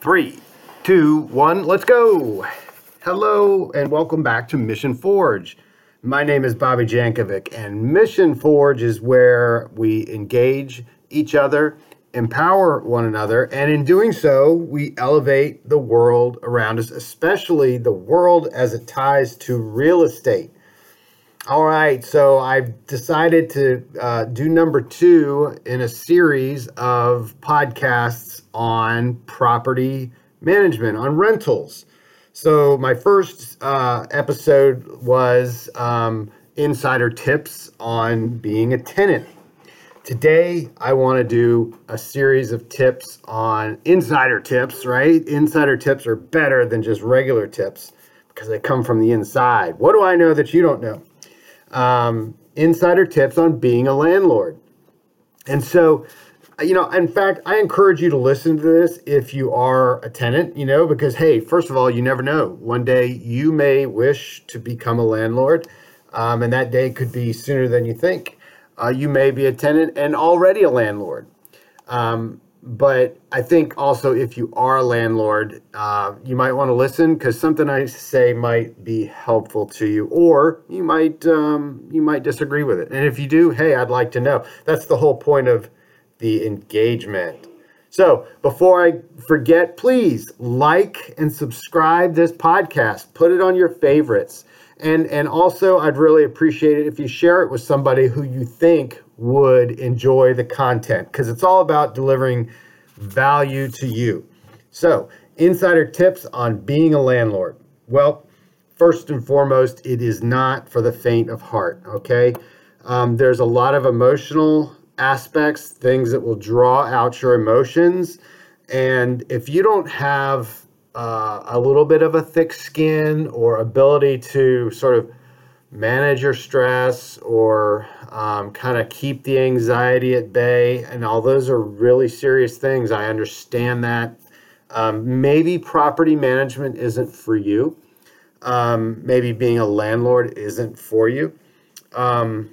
Three, two, one, let's go. Hello, and welcome back to Mission Forge. My name is Bobby Jankovic, and Mission Forge is where we engage each other, empower one another, and in doing so, we elevate the world around us, especially the world as it ties to real estate. All right, so I've decided to uh, do number two in a series of podcasts on property management, on rentals. So, my first uh, episode was um, insider tips on being a tenant. Today, I want to do a series of tips on insider tips, right? Insider tips are better than just regular tips because they come from the inside. What do I know that you don't know? Um, insider tips on being a landlord. And so, you know, in fact, I encourage you to listen to this if you are a tenant, you know, because hey, first of all, you never know. One day you may wish to become a landlord, um, and that day could be sooner than you think. Uh, you may be a tenant and already a landlord. Um, but I think also if you are a landlord, uh, you might want to listen because something I say might be helpful to you, or you might um, you might disagree with it. And if you do, hey, I'd like to know. That's the whole point of the engagement. So before I forget, please like and subscribe this podcast. Put it on your favorites. And and also I'd really appreciate it if you share it with somebody who you think would enjoy the content because it's all about delivering value to you. So, insider tips on being a landlord. Well, first and foremost, it is not for the faint of heart, okay? Um, there's a lot of emotional aspects, things that will draw out your emotions. And if you don't have uh, a little bit of a thick skin or ability to sort of manage your stress or um, kind of keep the anxiety at bay. And all those are really serious things. I understand that. Um, maybe property management isn't for you. Um, maybe being a landlord isn't for you. Um,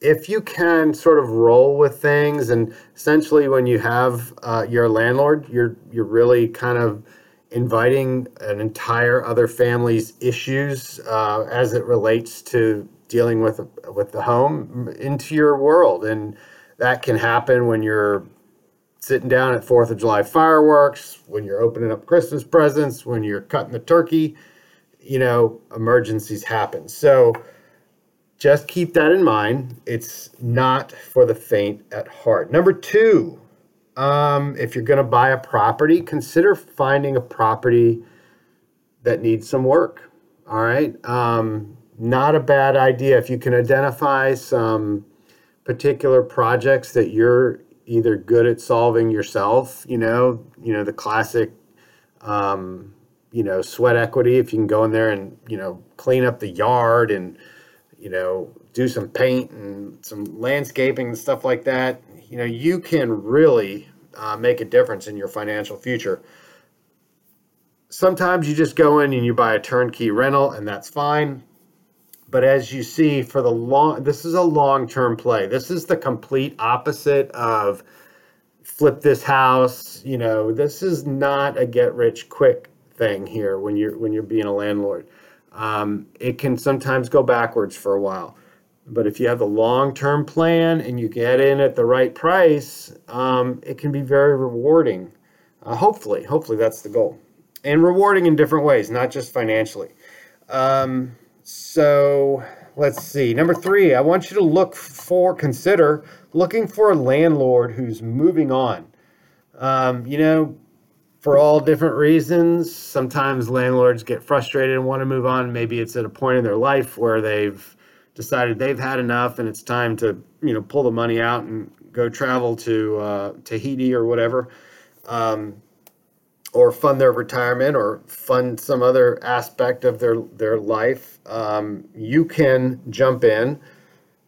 if you can sort of roll with things, and essentially when you have uh, your landlord, you're you're really kind of inviting an entire other family's issues uh, as it relates to dealing with with the home into your world, and that can happen when you're sitting down at Fourth of July fireworks, when you're opening up Christmas presents, when you're cutting the turkey. You know, emergencies happen. So just keep that in mind. It's not for the faint at heart. Number two, um, if you're going to buy a property, consider finding a property that needs some work. All right. Um, not a bad idea. If you can identify some particular projects that you're either good at solving yourself, you know, you know, the classic, um, you know, sweat equity. If you can go in there and, you know, clean up the yard and, you know, do some paint and some landscaping and stuff like that, you know, you can really uh, make a difference in your financial future. Sometimes you just go in and you buy a turnkey rental, and that's fine. But as you see, for the long, this is a long term play. This is the complete opposite of flip this house. You know, this is not a get rich quick thing here when you're when you're being a landlord. Um, it can sometimes go backwards for a while. But if you have a long term plan and you get in at the right price, um, it can be very rewarding. Uh, hopefully, hopefully that's the goal. And rewarding in different ways, not just financially. Um, so let's see. Number three, I want you to look for, consider looking for a landlord who's moving on. Um, you know, for all different reasons, sometimes landlords get frustrated and want to move on. Maybe it's at a point in their life where they've decided they've had enough and it's time to you know pull the money out and go travel to uh, Tahiti or whatever, um, or fund their retirement or fund some other aspect of their their life. Um, you can jump in,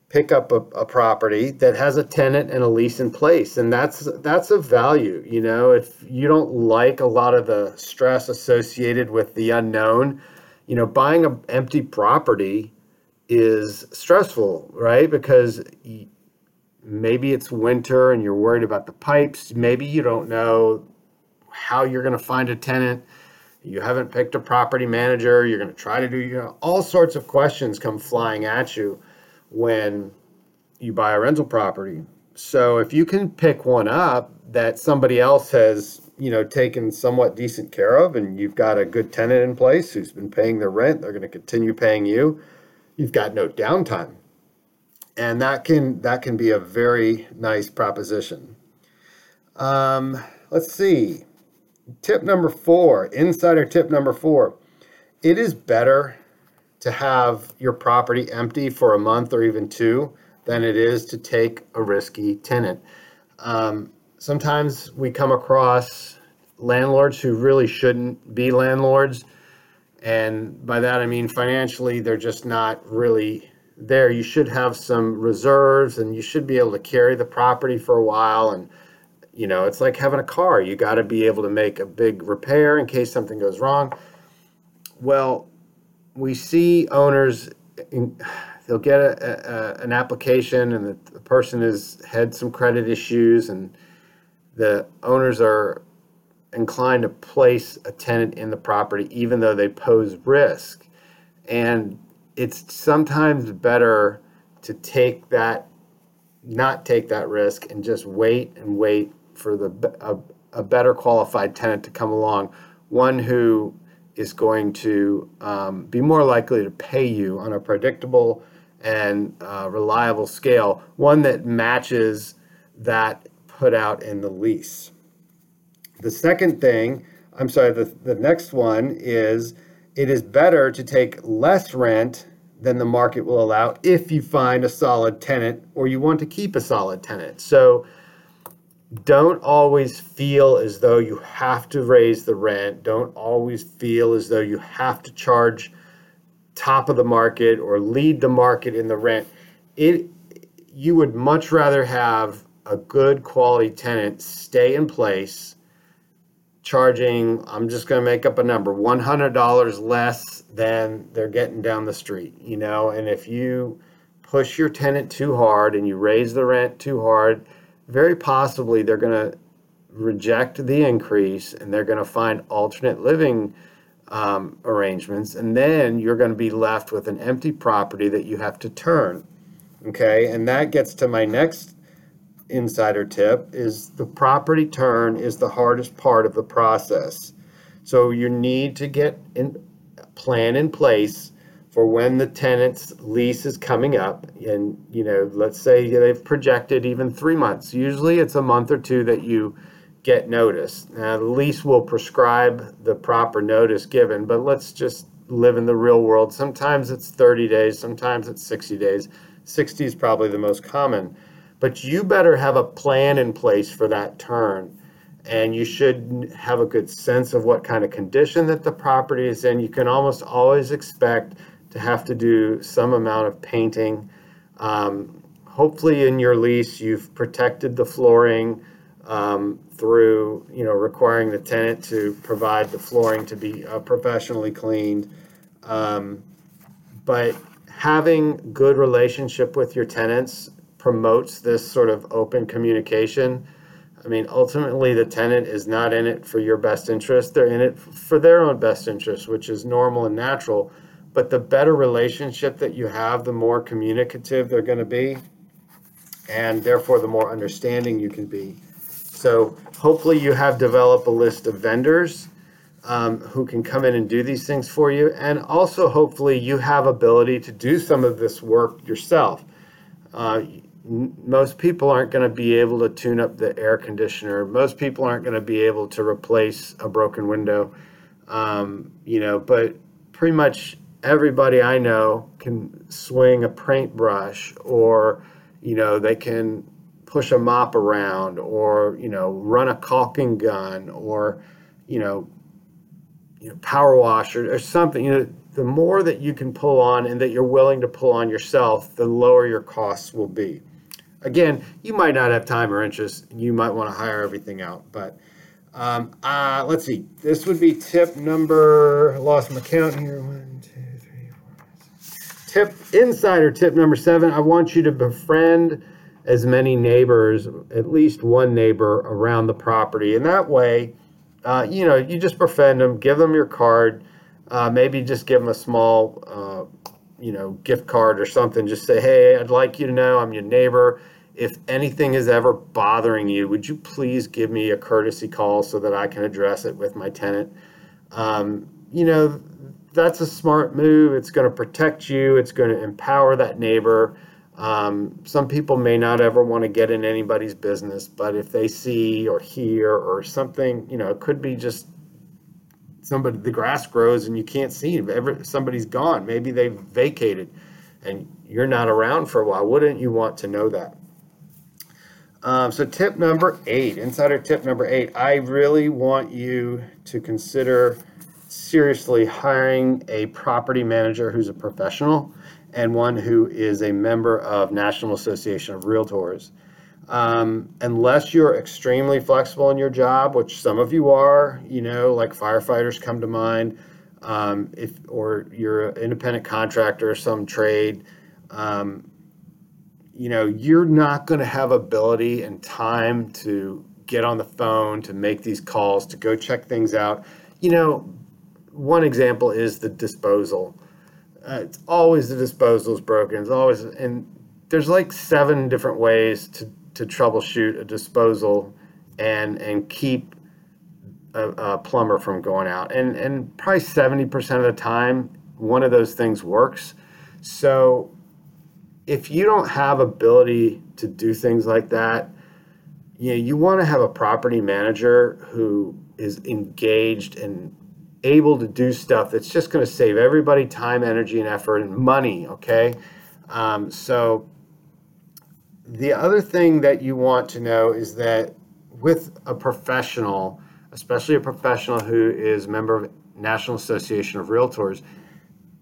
pick up a, a, property that has a tenant and a lease in place, and that's that's a value. You know, if you don't like a lot of the stress associated with the unknown, you know, buying an empty property is stressful, right? Because maybe it's winter and you're worried about the pipes. Maybe you don't know how you're going to find a tenant. You haven't picked a property manager. You're going to try to do, you know, all sorts of questions come flying at you when you buy a rental property. So if you can pick one up that somebody else has, you know, taken somewhat decent care of and you've got a good tenant in place who's been paying their rent, they're going to continue paying you. You've got no downtime. And that can that can be a very nice proposition. Um, let's see. Tip number 4, insider tip number 4. It is better to have your property empty for a month or even two than it is to take a risky tenant. Um, sometimes we come across landlords who really shouldn't be landlords. And by that, I mean financially, they're just not really there. You should have some reserves and you should be able to carry the property for a while. And, you know, it's like having a car. You got to be able to make a big repair in case something goes wrong. Well, we see owners in, they'll get a, a, an application and the, the person has had some credit issues and the owners are inclined to place a tenant in the property even though they pose risk. And it's sometimes better to take that not take that risk and just wait and wait for the a, a better qualified tenant to come along. One who is going to um, be more likely to pay you on a predictable and uh, reliable scale, one that matches that put out in the lease. The second thing, I'm sorry, the, the next one is it is better to take less rent than the market will allow if you find a solid tenant or you want to keep a solid tenant. So don't always feel as though you have to raise the rent. Don't always feel as though you have to charge top of the market or lead the market in the rent. It you would much rather have a good quality tenant stay in place charging I'm just going to make up a number $100 less than they're getting down the street, you know, and if you push your tenant too hard and you raise the rent too hard, very possibly they're going to reject the increase and they're going to find alternate living um, arrangements, and then you're going to be left with an empty property that you have to turn. Okay, and that gets to my next insider tip is the property turn is the hardest part of the process. So you need to get in plan in place for when the tenant's lease is coming up and you know let's say they've projected even 3 months. Usually it's a month or two that you get notice. Now, the lease will prescribe the proper notice given, but let's just live in the real world. Sometimes it's 30 days, sometimes it's 60 days. 60 is probably the most common. But you better have a plan in place for that turn. And you should have a good sense of what kind of condition that the property is in. You can almost always expect to have to do some amount of painting. Um, hopefully, in your lease, you've protected the flooring um, through you know requiring the tenant to provide the flooring to be uh, professionally cleaned. Um, but having good relationship with your tenants promotes this sort of open communication. I mean, ultimately, the tenant is not in it for your best interest. They're in it for their own best interest, which is normal and natural. But the better relationship that you have, the more communicative they're going to be, and therefore the more understanding you can be. So hopefully you have developed a list of vendors um, who can come in and do these things for you. And also hopefully you have ability to do some of this work yourself. Uh, most people aren't going to be able to tune up the air conditioner. Most people aren't going to be able to replace a broken window. Um, you know, but pretty much everybody I know can swing a paintbrush or, you know, they can push a mop around or you know run a caulking gun or you know you know power wash or, or something. You know the more that you can pull on and that you're willing to pull on yourself the lower your costs will be. Again you might not have time or interest. You might want to hire everything out but um, uh, let's see. This would be tip number I lost my count here. One tip insider tip number seven i want you to befriend as many neighbors, at least one neighbor around the property. And that way, uh, you know, you just befriend them, give them your card, uh, maybe just give them a small, uh, you know, gift card or something. Just say, hey, I'd like you to know I'm your neighbor. If anything is ever bothering you, would you please give me a courtesy call so that I can address it with my tenant? Um, you know, that's a smart move. It's going to protect you. It's going to empower that neighbor. Um, some people may not ever want to get in anybody's business, but if they see or hear or something, you know, it could be just somebody, the grass grows and you can't see Ever, somebody's gone. Maybe they've vacated and you're not around for a while. Wouldn't you want to know that? Um, so tip number eight, insider tip number eight, I really want you to consider seriously hiring a property manager who's a professional and one who is a member of National Association of Realtors. Um, unless you're extremely flexible in your job, which some of you are, you know, like firefighters come to mind, um, if or you're an independent contractor, or some trade, um, you know, you're not going to have ability and time to get on the phone, to make these calls, to go check things out. You know, one example is the disposal. Uh, it's always the disposal is broken. It's always and there's like seven different ways to to troubleshoot a disposal and and keep a, a plumber from going out. And and probably seventy percent of the time, one of those things works. So if you don't have ability to do things like that, you know, you want to have a property manager who is engaged and able to do stuff that's just going to save everybody time, energy, and effort and money. Okay. Um, so, the other thing that you want to know is that with a professional, especially a professional who is a member of National Association of Realtors,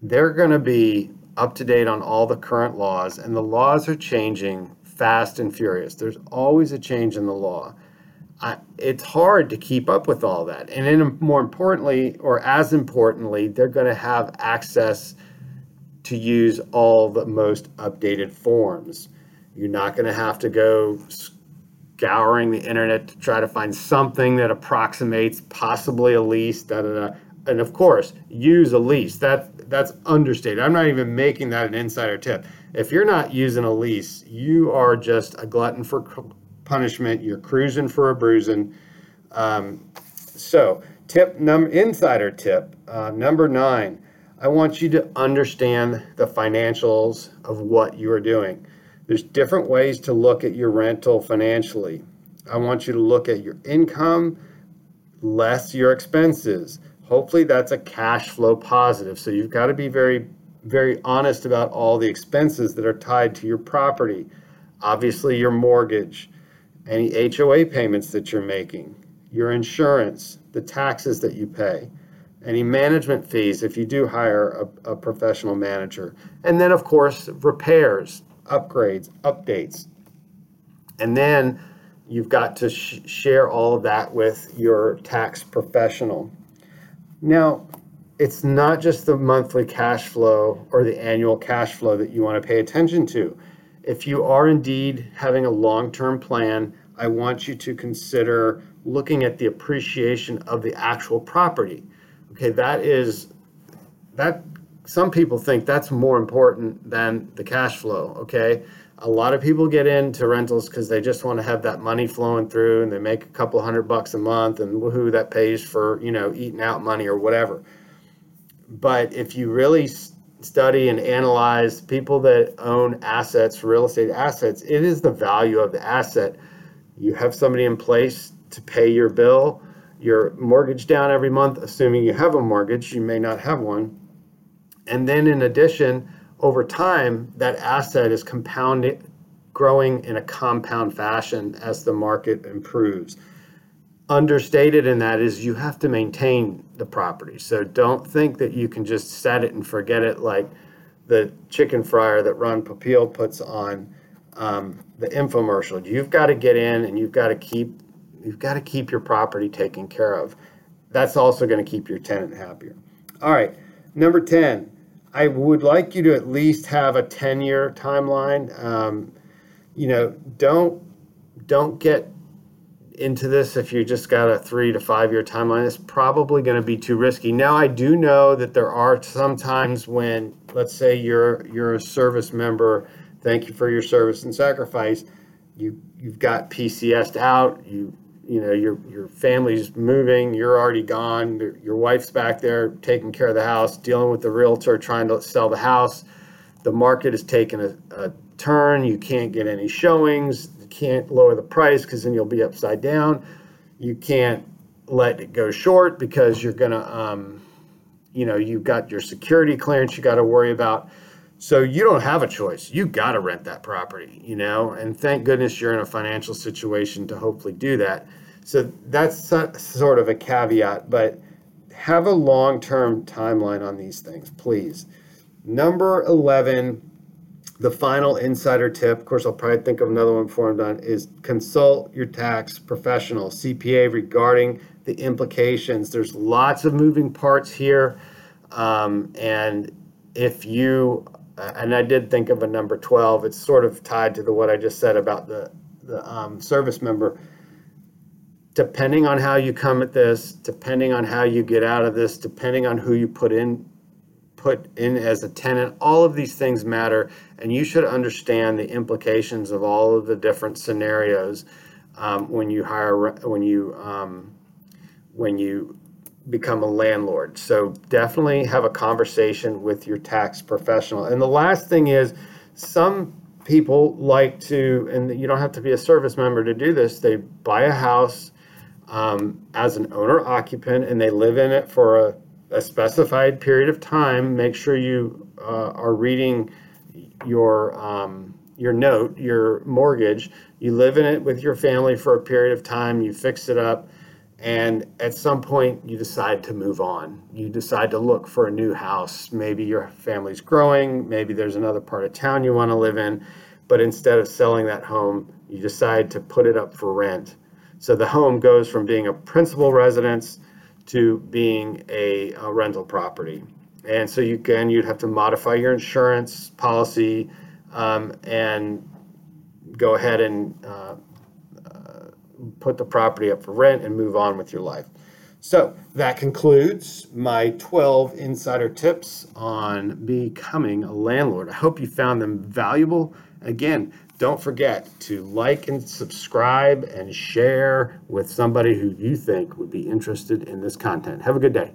they're going to be up to date on all the current laws, and the laws are changing fast and furious. There's always a change in the law. I, it's hard to keep up with all that. And then, more importantly, or as importantly, they're going to have access to use all the most updated forms. You're not going to have to go scouring the internet to try to find something that approximates possibly a lease. Da, da, da. And of course, use a lease. That that's understated. I'm not even making that an insider tip. If you're not using a lease, you are just a glutton for punishment. You're cruising for a bruising. Um, so, tip number insider tip uh, number nine. I want you to understand the financials of what you are doing. There's different ways to look at your rental financially. I want you to look at your income less your expenses. Hopefully, that's a cash flow positive. So, you've got to be very, very honest about all the expenses that are tied to your property. Obviously, your mortgage, any HOA payments that you're making, your insurance, the taxes that you pay, any management fees if you do hire a, a professional manager, and then, of course, repairs, upgrades, updates. And then you've got to sh- share all of that with your tax professional. Now, it's not just the monthly cash flow or the annual cash flow that you want to pay attention to if you are indeed having a long term plan, I want you to consider looking at the appreciation of the actual property. Okay, that is that some people think that's more important than the cash flow. Okay, a lot of people get into rentals because they just want to have that money flowing through and they make a couple hundred bucks a month and woohoo, that pays for you know eating out money or whatever. But if you really study and analyze people that own assets, real estate assets, it is the value of the asset. You have somebody in place to pay your bill, your mortgage down every month, assuming you have a mortgage, you may not have one. And then in addition, over time, that asset is compounding, growing in a compound fashion as the market improves understated in that is you have to maintain the property. So don't think that you can just set it and forget it like the chicken fryer that Ron Popeil puts on um, the infomercial. You've got to get in and you've got to keep you've got to keep your property taken care of. That's also going to keep your tenant happier. All right, number ten. I would like you to at least have a ten-year timeline. Um, you know, don't don't get into this if you just got a three to five year timeline. It's probably going to be too risky. Now, I do know that there are some times when, let's say, you're you're a service member. Thank you for your service and sacrifice. You you've got PCSed out. You you know your your family's moving. You're already gone. Your, wife's back there taking care of the house, dealing with the realtor, trying to sell the house. The market has taken a, a turn. You can't get any showings can't lower the price because then you'll be upside down. You can't let it go short because you're gonna, um, you know, you've got your security clearance you got to worry about. So you don't have a choice. You got to rent that property, you know. And thank goodness you're in a financial situation to hopefully do that. So that's sort of a caveat, but have a long-term timeline on these things, please. Number 11 the final insider tip, of course, I'll probably think of another one before I'm done, is consult your tax professional, CPA, regarding the implications. There's lots of moving parts here. Um, and if you, and I did think of a number 12, it's sort of tied to the what I just said about the, the um, service member. Depending on how you come at this, depending on how you get out of this, depending on who you put in put in as a tenant. All of these things matter, and you should understand the implications of all of the different scenarios um, when you hire when you um, when you become a landlord. So definitely have a conversation with your tax professional. And the last thing is, some people like to, and you don't have to be a service member to do this. They buy a house um, as an owner occupant, and they live in it for a a specified period of time. Make sure you uh, are reading your um, your note, your mortgage. You live in it with your family for a period of time. You fix it up, and at some point you decide to move on. You decide to look for a new house. Maybe your family's growing. Maybe there's another part of town you want to live in. But instead of selling that home, you decide to put it up for rent. So the home goes from being a principal residence to being a, a rental property. And so you can, you'd have to modify your insurance policy um, and go ahead and uh, uh, put the property up for rent and move on with your life. So that concludes my 12 insider tips on becoming a landlord. I hope you found them valuable. Again, don't forget to like and subscribe and share with somebody who you think would be interested in this content. Have a good day.